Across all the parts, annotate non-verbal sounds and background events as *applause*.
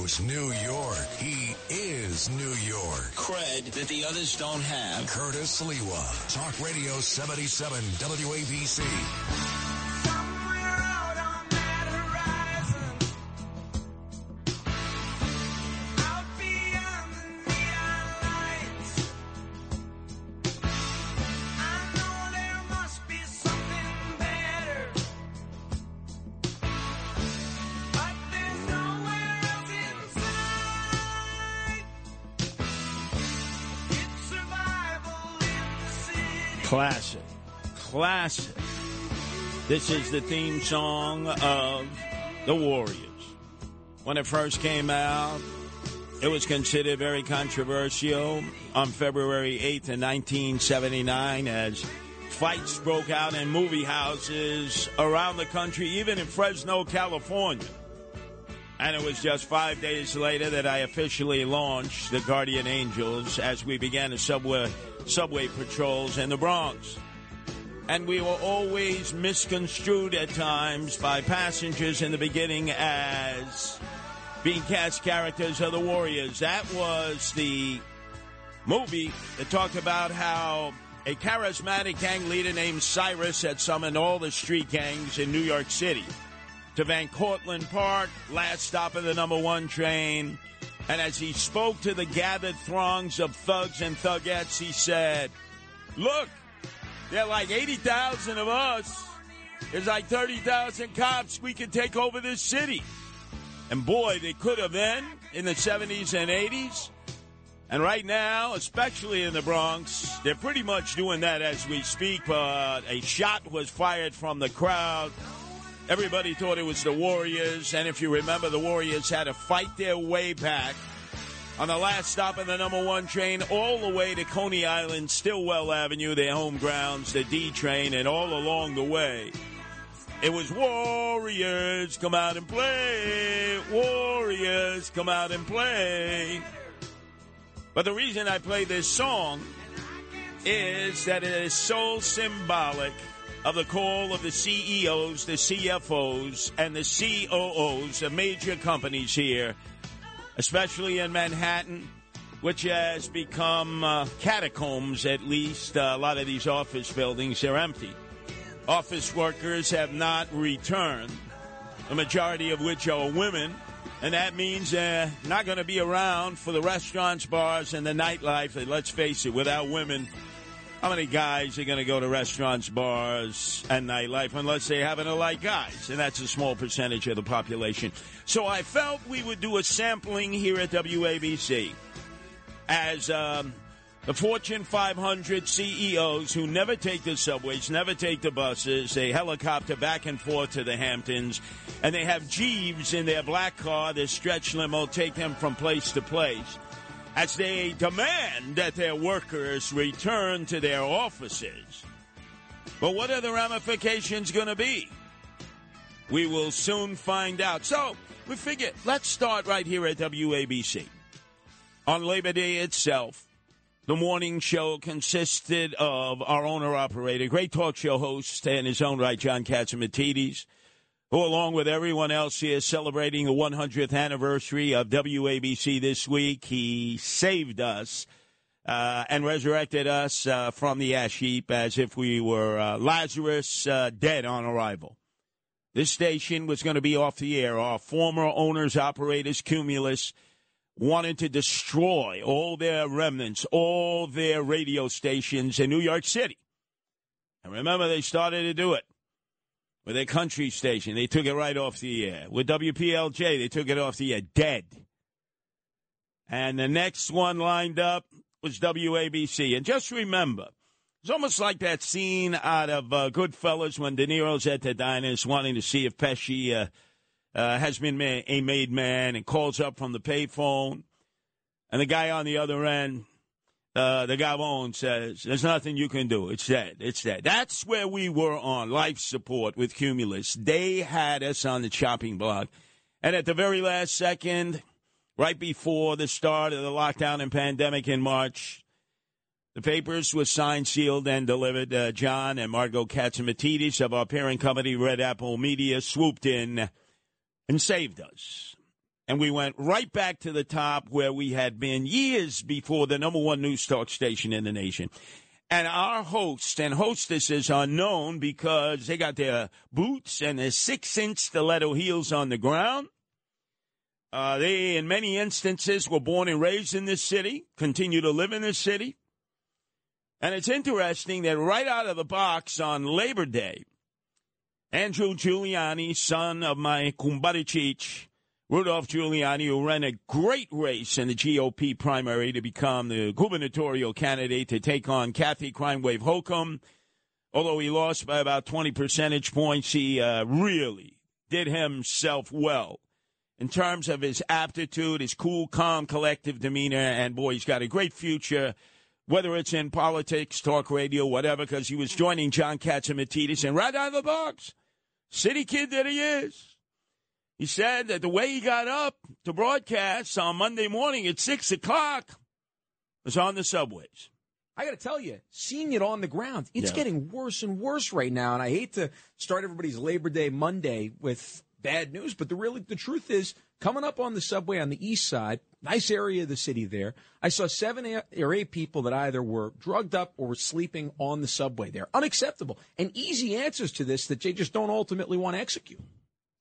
knows New York. He is New York. Cred that the others don't have. Curtis Sliwa. Talk Radio 77 WABC. This is the theme song of the Warriors. When it first came out, it was considered very controversial on February 8th in 1979 as fights broke out in movie houses around the country, even in Fresno, California. And it was just five days later that I officially launched the Guardian Angels as we began the subway, subway patrols in the Bronx. And we were always misconstrued at times by passengers in the beginning as being cast characters of the Warriors. That was the movie that talked about how a charismatic gang leader named Cyrus had summoned all the street gangs in New York City to Van Cortlandt Park, last stop of the number one train. And as he spoke to the gathered throngs of thugs and thugettes, he said, Look, there are like 80,000 of us. There's like 30,000 cops. We can take over this city. And boy, they could have then in the 70s and 80s. And right now, especially in the Bronx, they're pretty much doing that as we speak. But a shot was fired from the crowd. Everybody thought it was the Warriors, and if you remember, the Warriors had to fight their way back on the last stop of the number one train all the way to Coney Island, Stillwell Avenue, their home grounds, the D train, and all along the way. It was Warriors, come out and play. Warriors, come out and play. But the reason I play this song is that it is so symbolic of the call of the CEOs, the CFOs, and the COOs of major companies here, especially in Manhattan, which has become uh, catacombs, at least. Uh, a lot of these office buildings are empty. Office workers have not returned, the majority of which are women. And that means they're not going to be around for the restaurants, bars, and the nightlife. And let's face it, without women, how many guys are going to go to restaurants, bars, and nightlife unless they happen to like guys? And that's a small percentage of the population. So I felt we would do a sampling here at WABC as um, the Fortune 500 CEOs who never take the subways, never take the buses, they helicopter back and forth to the Hamptons, and they have Jeeves in their black car, their stretch limo, take them from place to place as they demand that their workers return to their offices. But what are the ramifications going to be? We will soon find out. So we figured let's start right here at WABC. On Labor Day itself, the morning show consisted of our owner operator, great talk show host and his own right, John Catsimatidis who, along with everyone else here, celebrating the 100th anniversary of WABC this week. He saved us uh, and resurrected us uh, from the ash heap as if we were uh, Lazarus uh, dead on arrival. This station was going to be off the air. Our former owners, operators, Cumulus, wanted to destroy all their remnants, all their radio stations in New York City. And remember, they started to do it with a country station. They took it right off the air. With WPLJ, they took it off the air dead. And the next one lined up was WABC. And just remember, it's almost like that scene out of uh, Goodfellas when De Niro's at the diners wanting to see if Pesci uh, uh, has been ma- a made man and calls up from the payphone. And the guy on the other end uh, the Gabon says, there's nothing you can do. It's dead. It's dead. That's where we were on life support with Cumulus. They had us on the chopping block. And at the very last second, right before the start of the lockdown and pandemic in March, the papers were signed, sealed, and delivered. Uh, John and Margot Catsimatidis of our parent company, Red Apple Media, swooped in and saved us. And we went right back to the top where we had been years before the number one news talk station in the nation. And our hosts and hostesses are known because they got their boots and their six inch stiletto heels on the ground. Uh, they, in many instances, were born and raised in this city, continue to live in this city. And it's interesting that right out of the box on Labor Day, Andrew Giuliani, son of my Kumbaricic, Rudolph Giuliani, who ran a great race in the GOP primary to become the gubernatorial candidate to take on Kathy Crime Wave Hochul. Although he lost by about 20 percentage points, he uh, really did himself well. In terms of his aptitude, his cool, calm, collective demeanor, and boy, he's got a great future, whether it's in politics, talk radio, whatever, because he was joining John Catsimatidis, and right out of the box, city kid that he is, he said that the way he got up to broadcast on Monday morning at 6 o'clock was on the subways. I got to tell you, seeing it on the ground, it's Yeah. getting worse and worse right now. And I hate to start everybody's Labor Day Monday with bad news, but the really the truth is, coming up on the subway on the east side, nice area of the city there, I saw seven or eight people that either were drugged up or were sleeping on the subway there. Unacceptable. And easy answers to this that they just don't ultimately want to execute.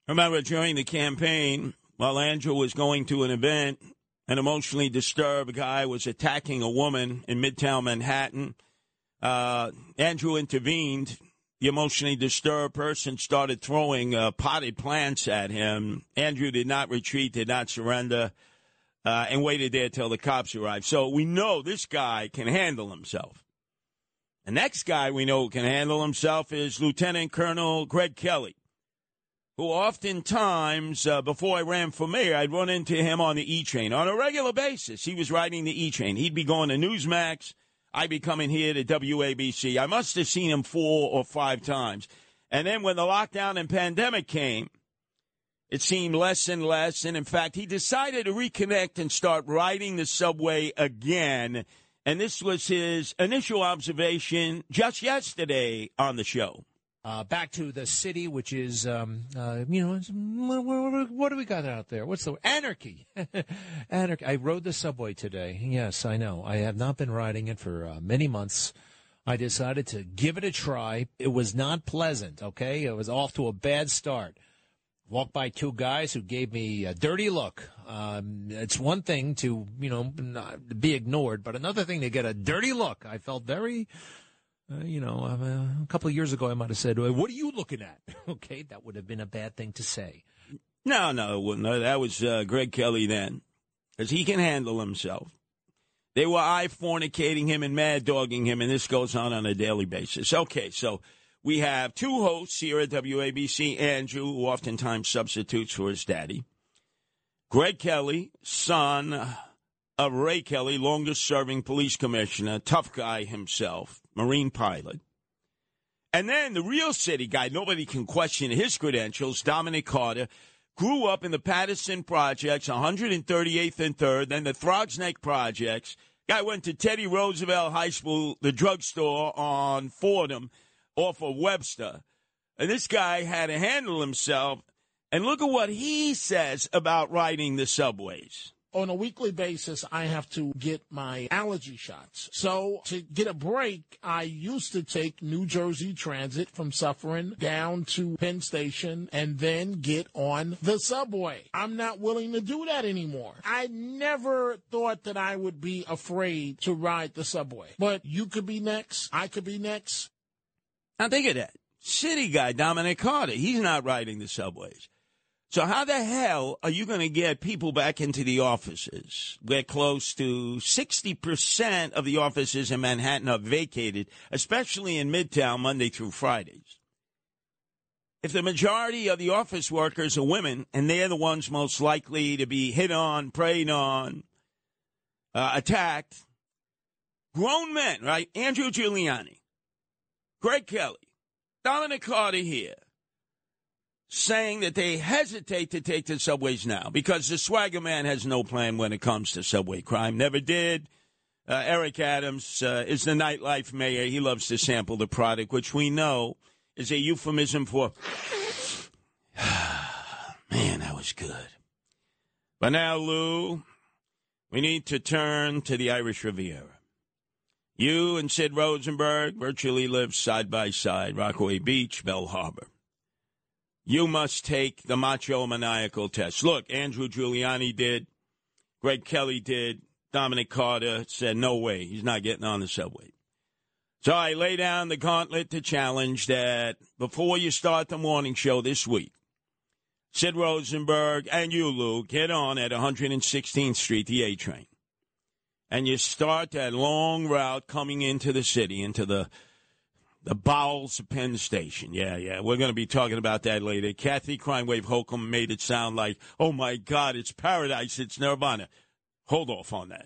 Remember during the campaign, while Andrew was going to an event, an emotionally disturbed guy was attacking a woman in Midtown Manhattan. Uh, Andrew intervened. The emotionally disturbed person started throwing uh, potted plants at him. Andrew did not retreat, did not surrender, uh, and waited there till the cops arrived. So we know this guy can handle himself. The next guy we know can handle himself is Lieutenant Colonel Greg Kelly who oftentimes, uh, before I ran for mayor, I'd run into him on the E train on a regular basis. He was riding the E train. He'd be going to Newsmax. I'd be coming here to WABC. I must have seen him four or five times. And then when the lockdown and pandemic came, it seemed less and less. And in fact, he decided to reconnect and start riding the subway again. And this was his initial observation just yesterday on the show. Uh, back to the city, which is, um, uh, you know, what, do we got out there? What's the anarchy? *laughs* anarchy. I rode the subway today. Yes, I know. I have not been riding it for uh, many months. I decided to give it a try. It was not pleasant. Okay, it was off to a bad start. Walked by two guys who gave me a dirty look. Um, it's one thing to, you know, be ignored, but another thing to get a dirty look. I felt very uh, you know, uh, a couple of years ago, I might have said, "Uh, "What are you looking at?" *laughs* okay, that would have been a bad thing to say. No, no. No, That was uh, Greg Kelly then, because he can handle himself. They were eye fornicating him and mad dogging him, and this goes on on a daily basis. Okay, so we have two hosts here at WABC Andrew, who oftentimes substitutes for his daddy, Greg Kelly, son of Ray Kelly, longest serving police commissioner, tough guy himself, Marine pilot. And then the real city guy, nobody can question his credentials, Dominic Carter, grew up in the Patterson Projects, 138th and 3rd, then the Throgs Neck Projects. Guy went to Teddy Roosevelt High School, the drugstore on Fordham off of Webster. And this guy had to handle himself. And look at what he says about riding the subways. On a weekly basis, I have to get my allergy shots. So to get a break, I used to take New Jersey Transit from Suffern down to Penn Station and then get on the subway. I'm not willing to do that anymore. I never thought that I would be afraid to ride the subway. But you could be next. I could be next. Now think of that. City guy Dominic Carter, he's not riding the subways. So how the hell are you going to get people back into the offices We're close to 60% of the offices in Manhattan are vacated, especially in Midtown Monday through Fridays? If the majority of the office workers are women and they're the ones most likely to be hit on, preyed on, uh, attacked, grown men, right? Andrew Giuliani, Greg Kelly, Dominic Carter here, saying that they hesitate to take the subways now because the swagger man has no plan when it comes to subway crime. Never did. Uh, Eric Adams uh, is the nightlife mayor. He loves to sample the product, which we know is a euphemism for. *sighs* Man, that was good. But now, Lou, we need to turn to the Irish Riviera. You and Sid Rosenberg virtually live side by side, Rockaway Beach, Belle Harbor. You must take the macho maniacal test. Look, Andrew Giuliani did, Greg Kelly did, Dominic Carter said, no way, he's not getting on the subway. So I lay down the gauntlet to challenge that before you start the morning show this week, Sid Rosenberg and you, Lou, get on at 116th Street, the A train and you start that long route coming into the city, into the the bowels of Penn Station. Yeah, yeah. We're going to be talking about that later. Kathy Crime Wave Hochul made it sound like, oh my God, it's paradise, it's nirvana. Hold off on that.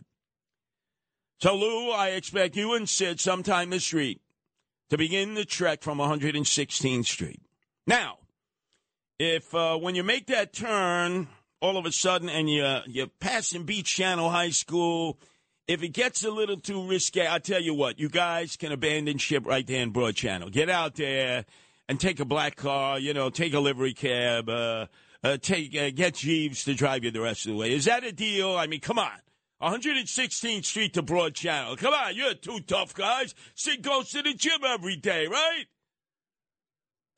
So, Lou, I expect you and Sid sometime this week to begin the trek from 116th Street. Now, if uh, when you make that turn, all of a sudden, and you, you're passing Beach Channel High School, if it gets a little too risky, I'll tell you what, you guys can abandon ship right there in Broad Channel. Get out there and take a black car, you know, take a livery cab, uh, uh, take uh, get Jeeves to drive you the rest of the way. Is that a deal? I mean, come on. 116th Street to Broad Channel. Come on, you're two tough guys. Sid goes to the gym every day, right?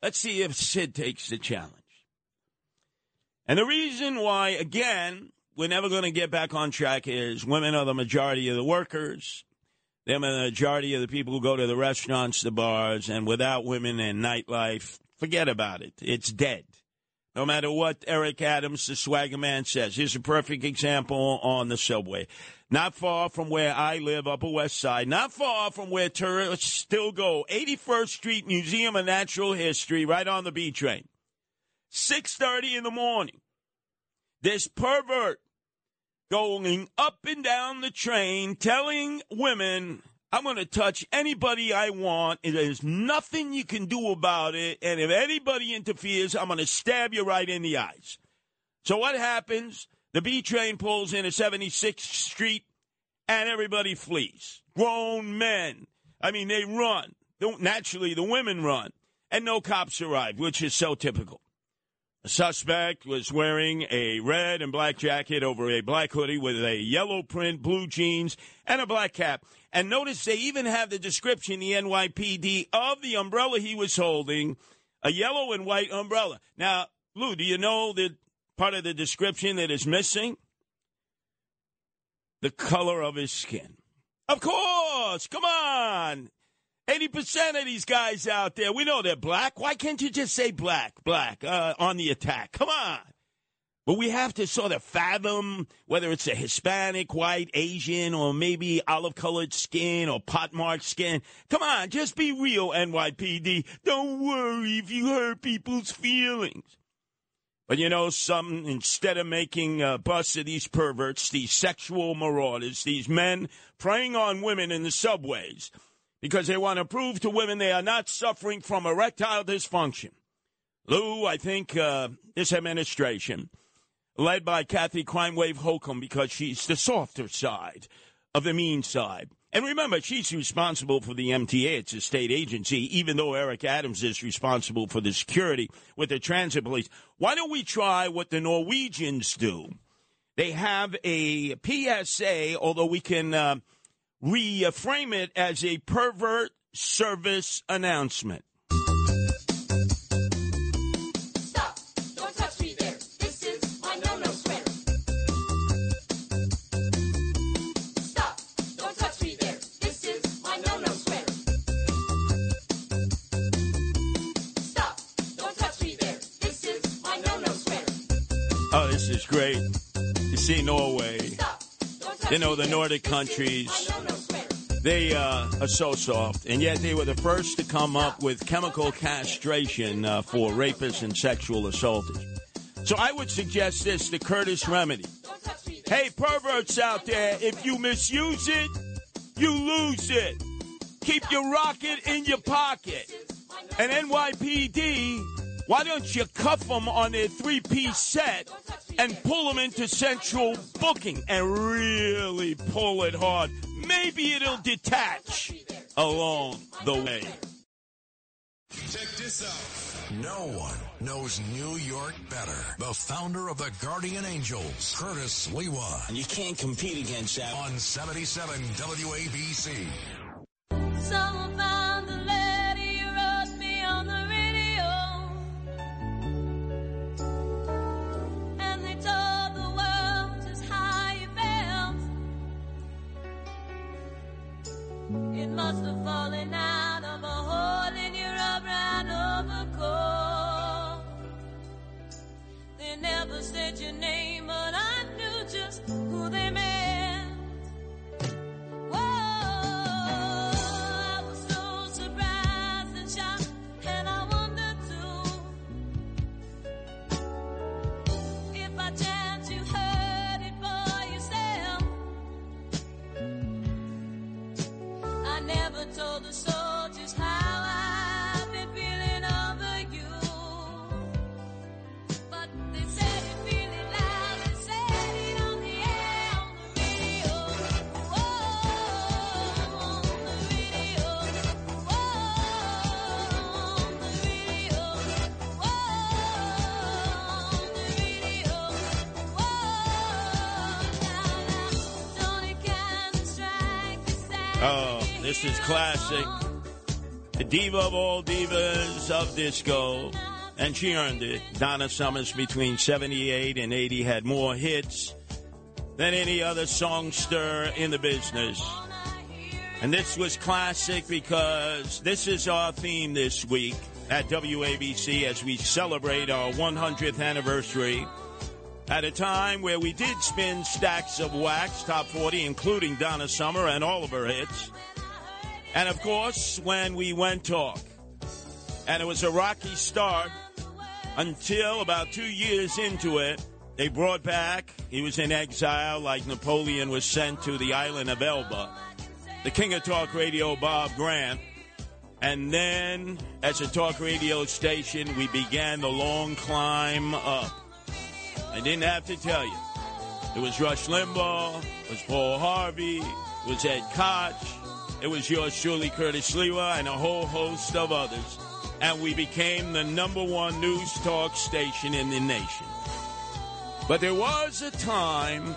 Let's see if Sid takes the challenge. And the reason why, again, we're never going to get back on track is women are the majority of the workers. They're the majority of the people who go to the restaurants, the bars, and without women and nightlife, forget about it. It's dead. No matter what Eric Adams, the swagger man, says. Here's a perfect example on the subway. Not far from where I live, Upper West Side, not far from where tourists still go. 81st Street Museum of Natural History, right on the B train. 6.30 in the morning. This pervert going up and down the train telling women, I'm going to touch anybody I want. and There's nothing you can do about it. And if anybody interferes, I'm going to stab you right in the eyes. So what happens? The B train pulls in at 76th Street and everybody flees. Grown men. I mean, they run. Naturally, the women run. And no cops arrive, which is so typical. The suspect was wearing a red and black jacket over a black hoodie with a yellow print, blue jeans, and a black cap. And notice they even have the description, the NYPD, of the umbrella he was holding, a yellow and white umbrella. Now, Lou, do you know the part of the description that is missing? The color of his skin. Of course, come on. 80% of these guys out there, we know they're black. Why can't you just say black, black uh, on the attack? Come on. But we have to sort of fathom whether it's a Hispanic, white, Asian, or maybe olive colored skin or pockmarked skin. Come on, just be real, NYPD. Don't worry if you hurt people's feelings. But you know something? Instead of making a bust of these perverts, these sexual marauders, these men preying on women in the subways, because they want to prove to women they are not suffering from erectile dysfunction. Lou, I think uh, this administration, led by Kathy Crime Wave Hochul, because she's the softer side of the mean side. And remember, she's responsible for the MTA. It's a state agency, even though Eric Adams is responsible for the security with the transit police. Why don't we try what the Norwegians do? They have a PSA, although we can. Uh, reframe uh, it as a pervert service announcement. Stop! Don't touch me there. This is my no-no. Stop! Don't touch me there. This is my no-no. Stop! Don't touch me there. This is my no-no. Oh, this is great. You see, Norway, Stop! You know, the. Nordic countries. They uh, are so soft, and yet they were the first to come up with chemical castration uh, for rapists and sexual assaulters. So I would suggest this the Curtis remedy. Hey, perverts out there, if you misuse it, you lose it. Keep your rocket in your pocket. And NYPD, why don't you cuff them on their three piece set and pull them into central booking and really pull it hard? Maybe it'll detach along the way. Check this out. No one knows New York better. The founder of the Guardian Angels, Curtis Sliwa. And you can't compete against that. On 77 WABC. Someone this is classic. The diva of all divas of disco. And she earned it. Donna Summers between 78 and 80 had more hits than any other songster in the business. And this was classic because this is our theme this week at WABC as we celebrate our 100th anniversary. At a time where we did spin stacks of wax, top 40, including Donna Summer and all of her hits. And of course, when we went talk. And it was a rocky start until about two years into it, they brought back, he was in exile like Napoleon was sent to the island of Elba, the king of talk radio, Bob Grant. And then, as a talk radio station, we began the long climb up. I didn't have to tell you. It was Rush Limbaugh, it was Paul Harvey, it was Ed Koch, it was yours truly, Curtis Sliwa, and a whole host of others. And we became the number one news talk station in the nation. But there was a time,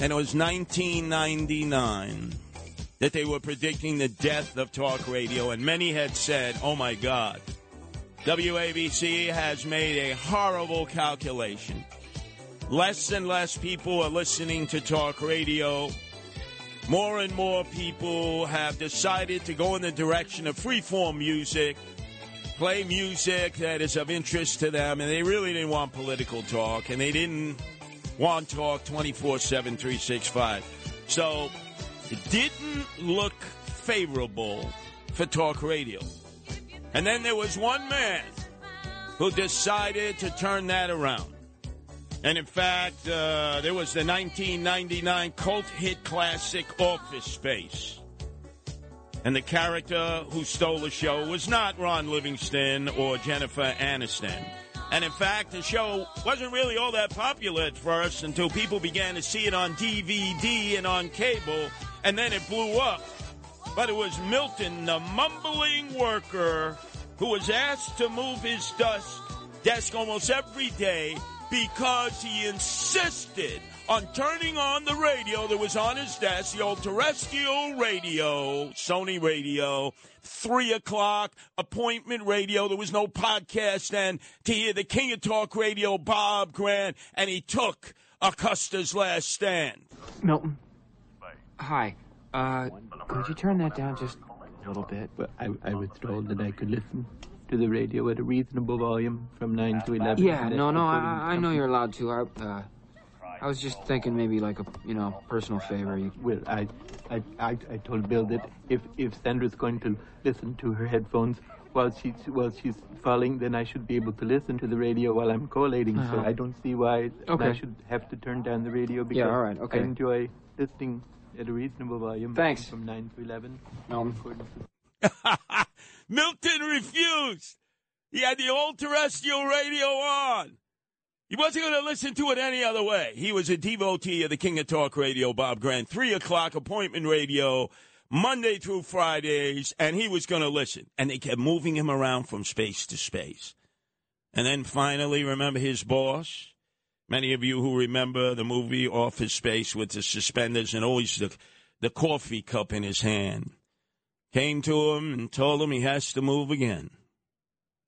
and it was 1999, that they were predicting the death of talk radio, and many had said, oh my God, WABC has made a horrible calculation. Less and less people are listening to talk radio. More and more people have decided to go in the direction of freeform music, play music that is of interest to them, and they really didn't want political talk, and they didn't want talk 24 7, 365. So it didn't look favorable for talk radio. And then there was one man who decided to turn that around. And in fact, uh, there was the 1999 cult hit classic Office Space. And the character who stole the show was not Ron Livingston or Jennifer Aniston. And in fact, the show wasn't really all that popular at first until people began to see it on DVD and on cable, and then it blew up. But it was Milton, the mumbling worker, who was asked to move his dust desk almost every day because he insisted on turning on the radio that was on his desk, the old terrestrial radio, Sony radio, three o'clock appointment radio. There was no podcast then to hear the king of talk radio, Bob Grant, and he took Acosta's last stand. Milton. Hi. Uh, could you turn that down just a little bit? But I, I was told that I could listen to the radio at a reasonable volume from 9 to 11. Yeah, no, no, I, I know you're allowed to. I, uh, I was just thinking maybe like a, you know, personal favor. You, Well, I, I, I, I told Bill that if, if Sandra's going to listen to her headphones while she's while she's falling, then I should be able to listen to the radio while I'm collating. So Uh-huh. I don't see why I should have to turn down the radio because Yeah, all right, okay. I enjoy listening at a reasonable volume. Thanks. From 9 to 11. Milton. *laughs* Milton refused. He had the old terrestrial radio on. He wasn't going to listen to it any other way. He was a devotee of the King of Talk Radio, Bob Grant, three o'clock appointment radio, Monday through Fridays, and he was going to listen. And they kept moving him around from space to space. And then finally, remember his boss? Many of you who remember the movie Office Space with the suspenders and always the, the coffee cup in his hand, came to him and told him he has to move again.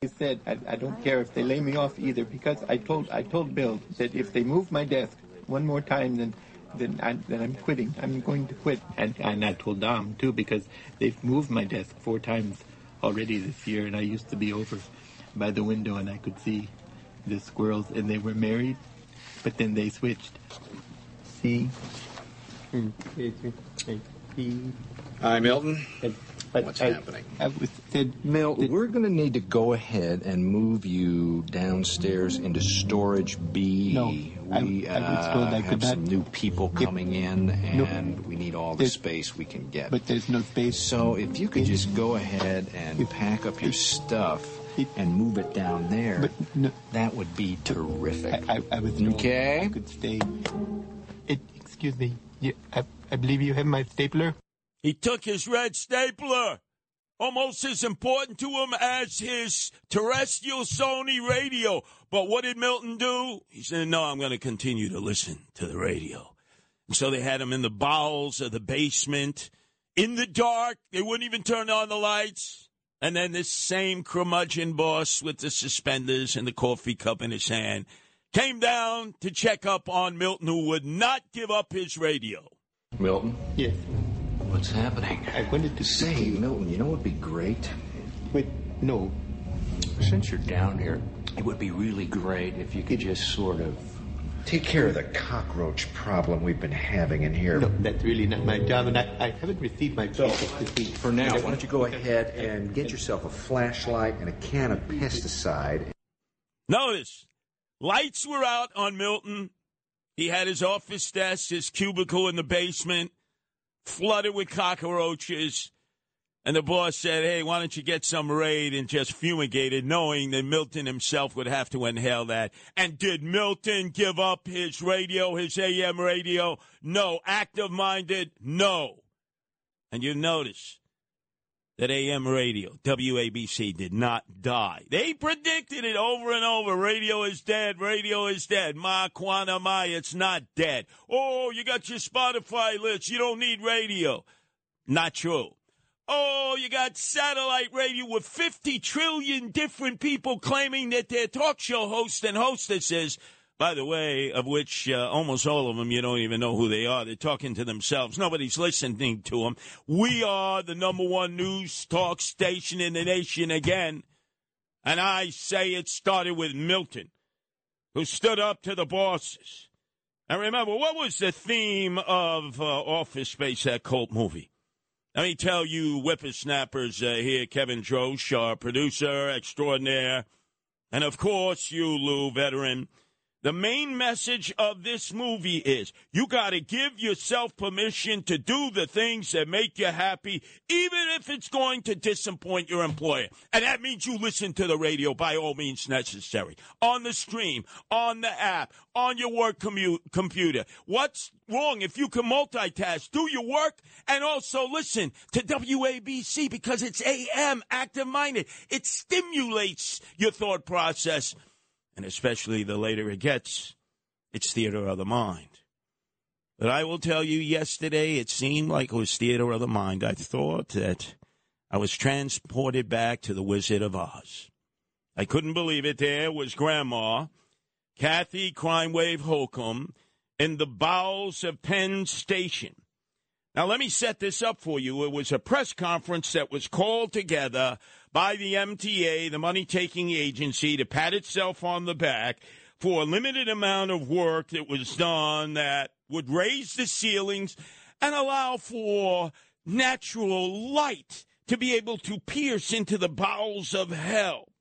He said, I, I don't care if they lay me off either because I told I told Bill that if they move my desk one more time, then then, I, then I'm quitting. I'm going to quit. And, and I told Dom too because they've moved my desk four times already this year, and I used to be over by the window and I could see the squirrels, and they were married, but then they switched. See? Hmm. I'm Milton. But What's I- happening? I was said Milton, we're going to need to go ahead and move you downstairs into storage B. No, we I- I was told uh, I have could some not- new people Yep. coming in, No. and we need all the space we can get. but there's no space. so if you could just go ahead and pack up your stuff and move it down there, But no, that would be terrific. I, I, I was told Okay. I could stay. It, excuse me. You, I, I believe you have my stapler. He took his red stapler, almost as important to him as his terrestrial Sony radio. But what did Milton do? He said, No, I'm going to continue to listen to the radio. And so they had him in the bowels of the basement, in the dark. They wouldn't even turn on the lights. And then this same curmudgeon boss with the suspenders and the coffee cup in his hand came down to check up on Milton, who would not give up his radio. Milton, Yes. What's happening? I wanted to Say, Milton, you know what would be great? Wait, no. Since you're down here, it would be really great if you could just sort of take care of the cockroach problem we've been having in here. No, that's really not my job, and I, I haven't received my paycheck. For now, why don't you go ahead and get yourself a flashlight and a can of pesticide? Notice, lights were out on Milton. He had his office desk, his cubicle in the basement, flooded with cockroaches. And the boss said, Hey, why don't you get some raid and just fumigate it, knowing that Milton himself would have to inhale that. And did Milton give up his radio, his AM radio? No. Active minded? No. And you notice that AM radio, WABC, did not die. They predicted it over and over. Radio is dead. Radio is dead. Ma quana mai, it's not dead. Oh, you got your Spotify list. You don't need radio. Not true. Oh, you got satellite radio with 50 trillion different people claiming that they're talk show hosts and hostesses. By the way, of which uh, almost all of them you don't even know who they are. They're talking to themselves. Nobody's listening to them. We are the number one news talk station in the nation again. And I say it started with Milton, who stood up to the bosses. And remember, what was the theme of uh, Office Space, that cult movie? Let me tell you, whippersnappers uh, here, Kevin Drosh, our producer extraordinaire, and of course, you, Lou, veteran. The main message of this movie is you got to give yourself permission to do the things that make you happy, even if it's going to disappoint your employer. And that means you listen to the radio by all means necessary. On the stream, on the app, on your work computer. What's wrong if you can multitask? Do your work and also listen to WABC because it's AM, active minded. It stimulates your thought process and especially the later it gets, it's theater of the mind. But I will tell you, yesterday it seemed like it was theater of the mind. I thought that I was transported back to the Wizard of Oz. I couldn't believe it. There was Grandma, Kathy Crime Wave Hochul, in the bowels of Penn Station. Now, let me set this up for you. It was a press conference that was called together by the MTA, the money taking agency, to pat itself on the back for a limited amount of work that was done that would raise the ceilings and allow for natural light to be able to pierce into the bowels of hell.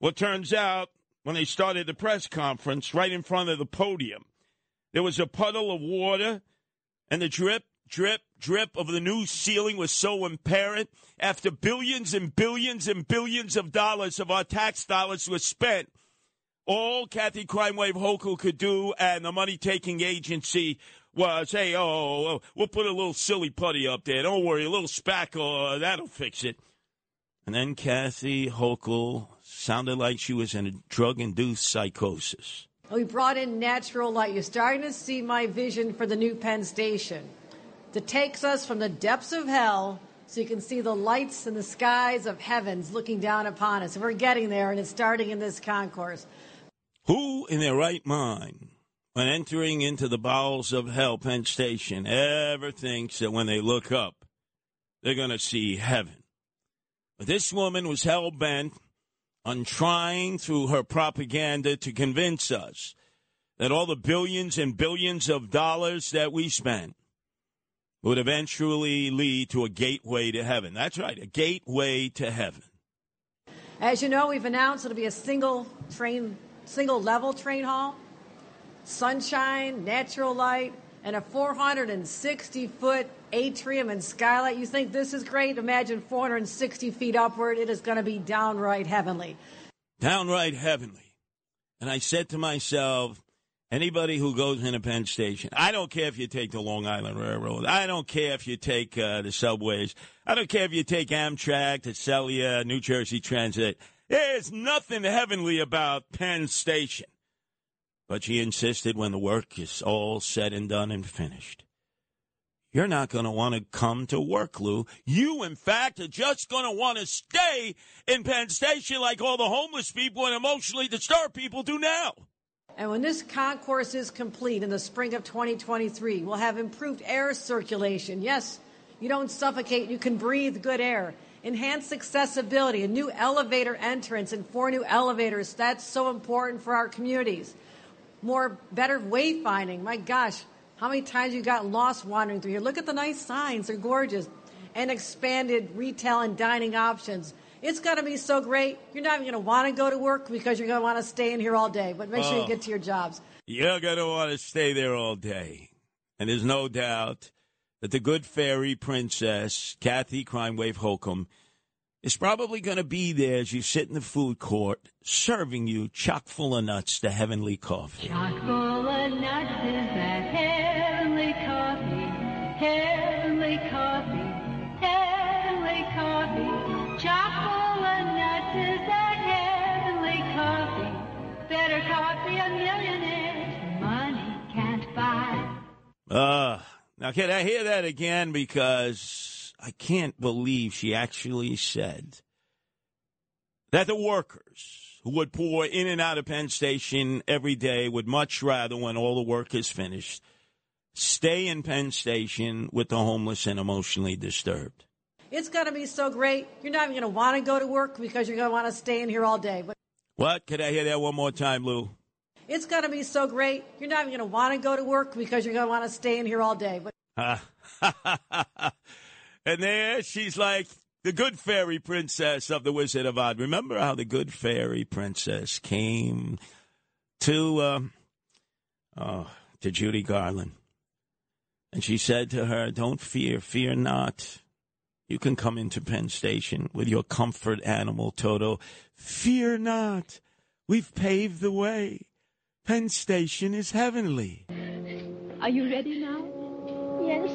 Well, turns out when they started the press conference, right in front of the podium, there was a puddle of water, and the drip, drip, drip of the new ceiling was so apparent after billions and billions and billions of dollars of our tax dollars were spent. All Kathy Crime Wave Hochul could do and the money taking agency was, hey, oh, oh, we'll put a little silly putty up there. Don't worry, a little spackle, uh, that'll fix it. And then Kathy Hochul sounded like she was in a drug induced psychosis. We brought in natural light. You're starting to see my vision for the new Penn Station that takes us from the depths of hell so you can see the lights and the skies of heavens looking down upon us. We're getting there, and it's starting in this concourse. Who in their right mind, when entering into the bowels of hell, Penn Station, ever thinks that when they look up, they're going to see heaven? But this woman was hell bent on trying through her propaganda to convince us that all the billions and billions of dollars that we spent would eventually lead to a gateway to heaven. That's right, a gateway to heaven. As you know, we've announced it'll be a single train, single level train hall, sunshine, natural light, and a 460 foot atrium and skylight. You think this is great? Imagine 460 feet upward. It is going to be downright heavenly. Downright heavenly. And I said to myself, anybody who goes into Penn Station, I don't care if you take the Long Island Railroad, I don't care if you take uh, the subways, I don't care if you take Amtrak you New Jersey Transit. There's nothing heavenly about Penn Station. But she insisted when the work is all said and done and finished. You're not going to want to come to work, Lou. You, in fact, are just going to want to stay in Penn Station like all the homeless people and emotionally disturbed people do now. And when this concourse is complete in the spring of 2023, we'll have improved air circulation. Yes, you don't suffocate, you can breathe good air. Enhanced accessibility, a new elevator entrance, and four new elevators. That's so important for our communities more better wayfinding. My gosh, how many times you got lost wandering through here? Look at the nice signs; they're gorgeous, and expanded retail and dining options. It's going to be so great. You're not even going to want to go to work because you're going to want to stay in here all day. But make sure Oh. you get to your jobs. You're going to want to stay there all day. And there's no doubt that the good fairy princess, Kathy Crime Wave Hochul, is probably going to be there as you sit in the food court, serving you chock full of nuts to heavenly coffee. Chock full of nuts Uh, now, can I hear that again? Because I can't believe she actually said that the workers who would pour in and out of Penn Station every day would much rather, when all the work is finished, stay in Penn Station with the homeless and emotionally disturbed. It's going to be so great. You're not even going to want to go to work because you're going to want to stay in here all day. But What? Could I hear that one more time, Lou? It's going to be so great. You're not even going to want to go to work because you're going to want to stay in here all day. *laughs* And there she's like the good fairy princess of the Wizard of Oz. Remember how the good fairy princess came to um, oh, to Judy Garland, and she said to her, "Don't fear, fear not. You can come into Penn Station with your comfort animal, Toto. Fear not. We've paved the way. Penn Station is heavenly." Are you ready now? Yes.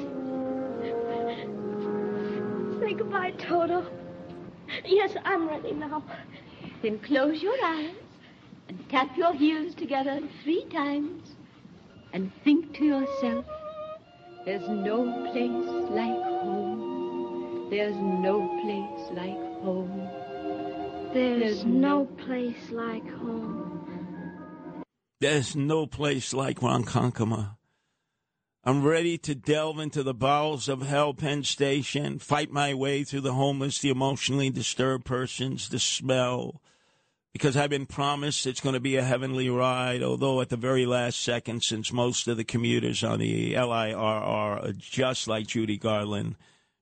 Say goodbye, Toto. Yes, I'm ready now. Then close your eyes and tap your heels together three times and think to yourself, there's no place like home. There's no place like home. There's no place like home. There's no place like Ronkonkoma. I'm ready to delve into the bowels of hell, Penn Station, fight my way through the homeless, the emotionally disturbed persons, the smell, because I've been promised it's going to be a heavenly ride, although at the very last second, since most of the commuters on the LIRR are just like Judy Garland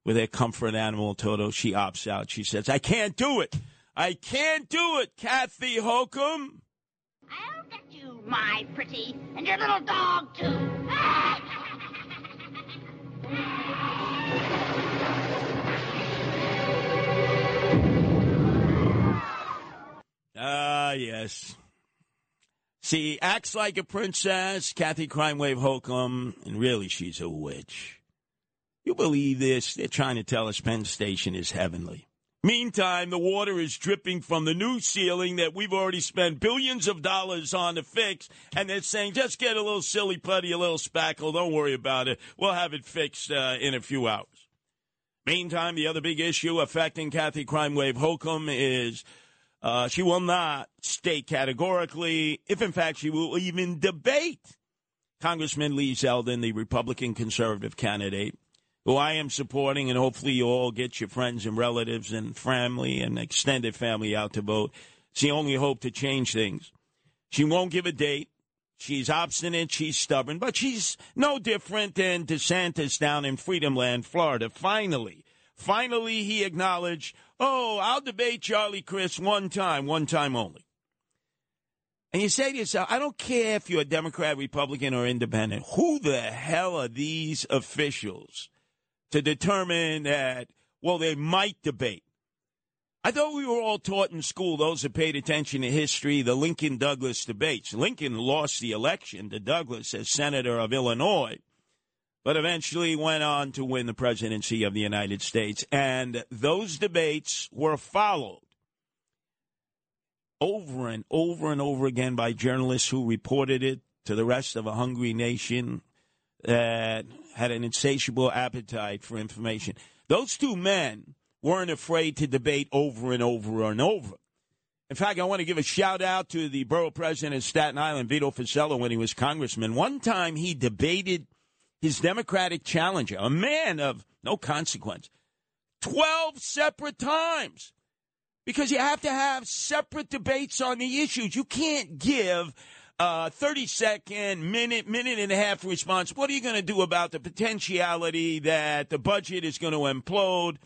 with their comfort animal Toto, she opts out. She says, I can't do it. I can't do it, Kathy Hochul. My pretty, and your little dog, too. *laughs* Ah, yes. See, acts like a princess, Kathy Crime Wave Hochul, and really she's a witch. You believe this? They're trying to tell us Penn Station is heavenly. Meantime, the water is dripping from the new ceiling that we've already spent billions of dollars on to fix, and they're saying, just get a little silly putty, a little spackle, don't worry about it. We'll have it fixed uh, in a few hours. Meantime, the other big issue affecting Kathy Crime Wave Hochul is uh, she will not state categorically if, in fact, she will even debate Congressman Lee Zeldin, the Republican conservative candidate, who I am supporting, and hopefully you all get your friends and relatives and family and extended family out to vote. It's the only hope to change things. She won't give a date. She's obstinate, she's stubborn, but she's no different than DeSantis down in Freedom Land, Florida. Finally, finally, he acknowledged, oh, I'll debate Charlie Crist one time, one time only. And you say to yourself, I don't care if you're a Democrat, Republican, or independent. Who the hell are these officials to determine that, well, they might debate? I thought we were all taught in school, those who paid attention to history, the Lincoln Douglas debates. Lincoln lost the election to Douglas as Senator of Illinois, but eventually went on to win the presidency of the United States. And those debates were followed over and over and over again by journalists who reported it to the rest of a hungry nation that had an insatiable appetite for information. Those two men weren't afraid to debate over and over and over. In fact, I want to give a shout out to the borough president of Staten Island, Vito Fossella, when he was congressman. One time he debated his Democratic challenger, a man of no consequence, 12 separate times because you have to have separate debates on the issues. You can't give Uh, a 30 second, minute, minute and a half response. What are you going to do about the potentiality that the budget is going to implode?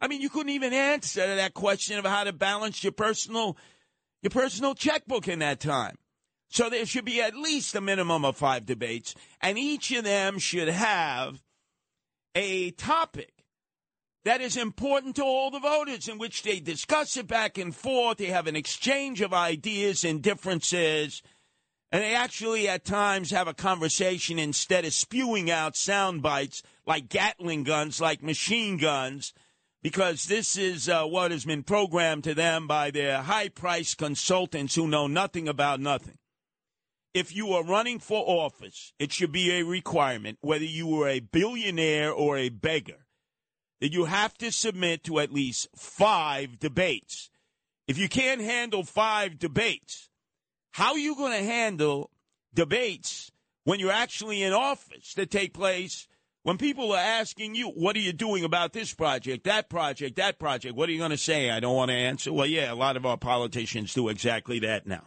I mean, you couldn't even answer that question of how to balance your personal your personal checkbook in that time. So there should be at least a minimum of five debates, and each of them should have a topic that is important to all the voters in which they discuss it back and forth. They have an exchange of ideas and differences. And they actually, at times, have a conversation instead of spewing out sound bites like Gatling guns, like machine guns, because this is uh, what has been programmed to them by their high priced consultants who know nothing about nothing. If you are running for office, it should be a requirement, whether you are a billionaire or a beggar, that you have to submit to at least five debates. If you can't handle five debates, how are you going to handle debates when you're actually in office that take place when people are asking you, what are you doing about this project, that project, that project? What are you going to say? I don't want to answer. Well, yeah, a lot of our politicians do exactly that now.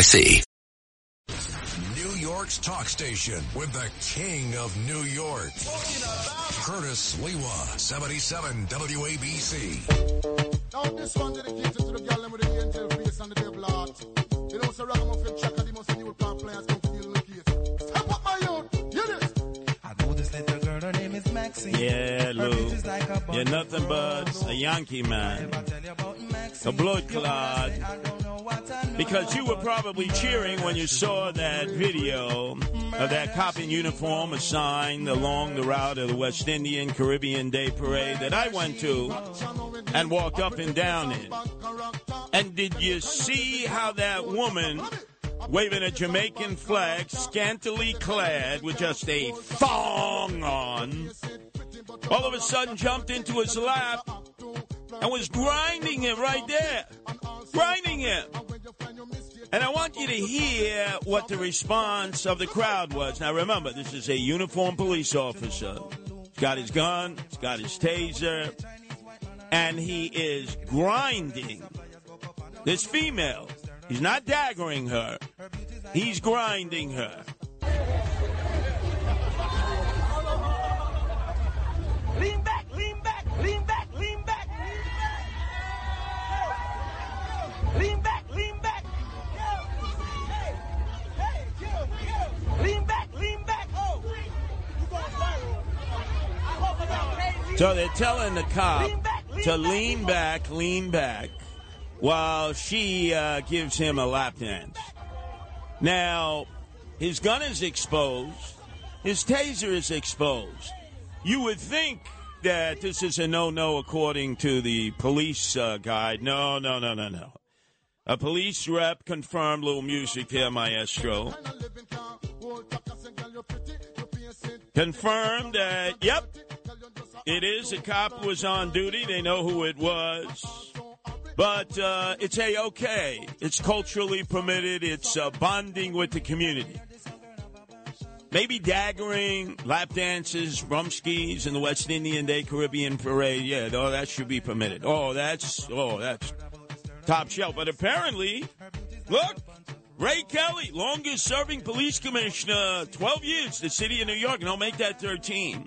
NYC. New York's talk station with the king of New York. Curtis Sliwa, 77 WABC. Now this one dedicated to the girl with the angel face and the devil heart. You know, so ragamuffin checker, the most new car players come feel the case. Step up my youth, hear this. I know this little girl, her name is Maxine. Yeah, Lou. You're nothing but a Yankee man. A blood clot. Because you were probably cheering when you saw that video of that cop in uniform assigned along the route of the West Indian Caribbean Day Parade that I went to and walked up and down in. And did you see how that woman waving a Jamaican flag, scantily clad with just a thong on, all of a sudden jumped into his lap and was grinding it right there. Grinding it. And I want you to hear what the response of the crowd was. Now remember, this is a uniformed police officer. He's got his gun, he's got his taser, and he is grinding this female. He's not daggering her. He's grinding her. So they're telling the cop to lean back, lean back, while she uh, gives him a lap dance. Now, his gun is exposed, his taser is exposed. You would think that this is a no no according to the police uh, guide. No, no, no, no, no. A police rep confirmed, little music there, maestro. Confirmed that, yep, it is a cop was on duty. They know who it was. But uh, it's a okay. It's culturally permitted. It's uh, bonding with the community. Maybe daggering, lap dances, rumskis in the West Indian Day Caribbean Parade. Yeah, that should be permitted. Oh, that's oh, that's top shelf. But apparently, look, Ray Kelly, longest serving police commissioner, 12 years, the city of New York, and I'll make that 13.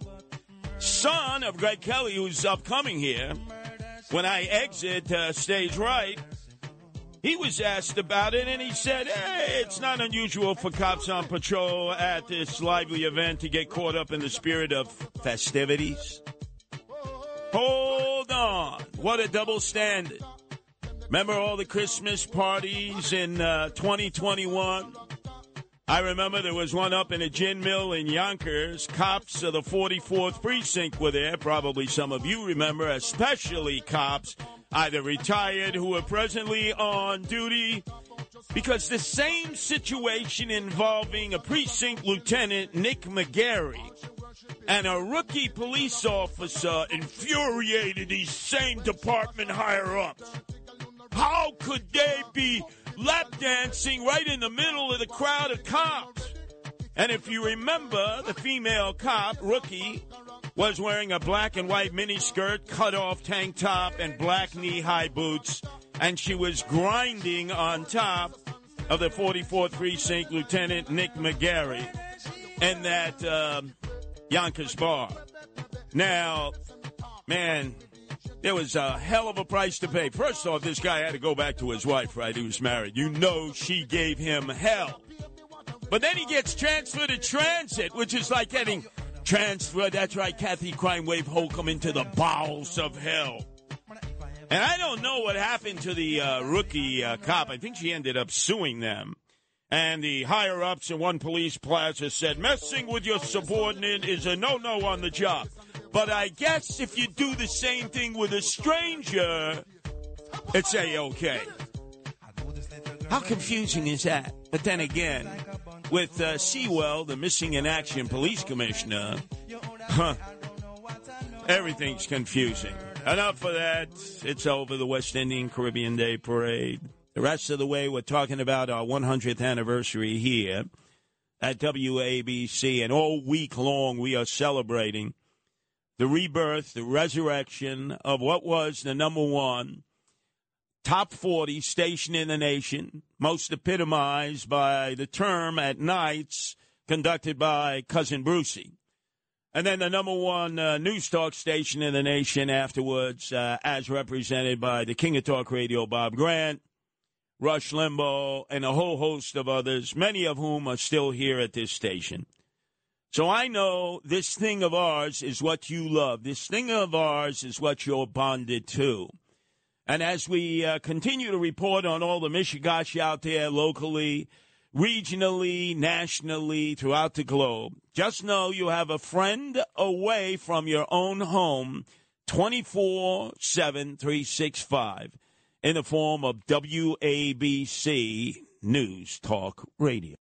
Son of Greg Kelly, who's upcoming here, when I exit uh, stage right, he was asked about it and he said, hey, it's not unusual for cops on patrol at this lively event to get caught up in the spirit of festivities. Hold on. What a double standard. Remember all the Christmas parties in uh, 2021? I remember there was one up in a gin mill in Yonkers. Cops of the 44th precinct were there. Probably some of you remember, especially cops either retired who are presently on duty because the same situation involving a precinct lieutenant, Nick McGarry, and a rookie police officer infuriated these same department higher ups. How could they be lap dancing right in the middle of the crowd of cops? And if you remember, the female cop, rookie, was wearing a black and white miniskirt, cut off tank top, and black knee high boots, and she was grinding on top of the 44th Precinct Lieutenant Nick McGarry in that um, Yonkers bar. Now, man, there was a hell of a price to pay. First off, this guy had to go back to his wife, right? He was married. You know she gave him hell. But then he gets transferred to transit, which is like getting transferred. That's right, Kathy Crime Wave Hochul into the bowels of hell. And I don't know what happened to the uh, rookie uh, cop. I think she ended up suing them. And the higher ups in one police plaza said messing with your subordinate is a no no on the job. But I guess if you do the same thing with a stranger, it's a okay. How confusing is that? But then again, with uh, Sewell, the missing in action police commissioner, huh, everything's confusing. Enough of that. It's over the West Indian Caribbean Day Parade. The rest of the way, we're talking about our 100th anniversary here at WABC, and all week long we are celebrating the rebirth, the resurrection of what was the number one top 40 station in the nation, most epitomized by the term at nights conducted by Cousin Brucie. And then the number one uh, news talk station in the nation afterwards, uh, as represented by the King of Talk Radio, Bob Grant, Rush Limbaugh, and a whole host of others, many of whom are still here at this station. So I know this thing of ours is what you love. This thing of ours is what you're bonded to. And as we uh, continue to report on all the Mishigashi out there locally, regionally, nationally, throughout the globe, just know you have a friend away from your own home 24 7 365 in the form of WABC News Talk Radio.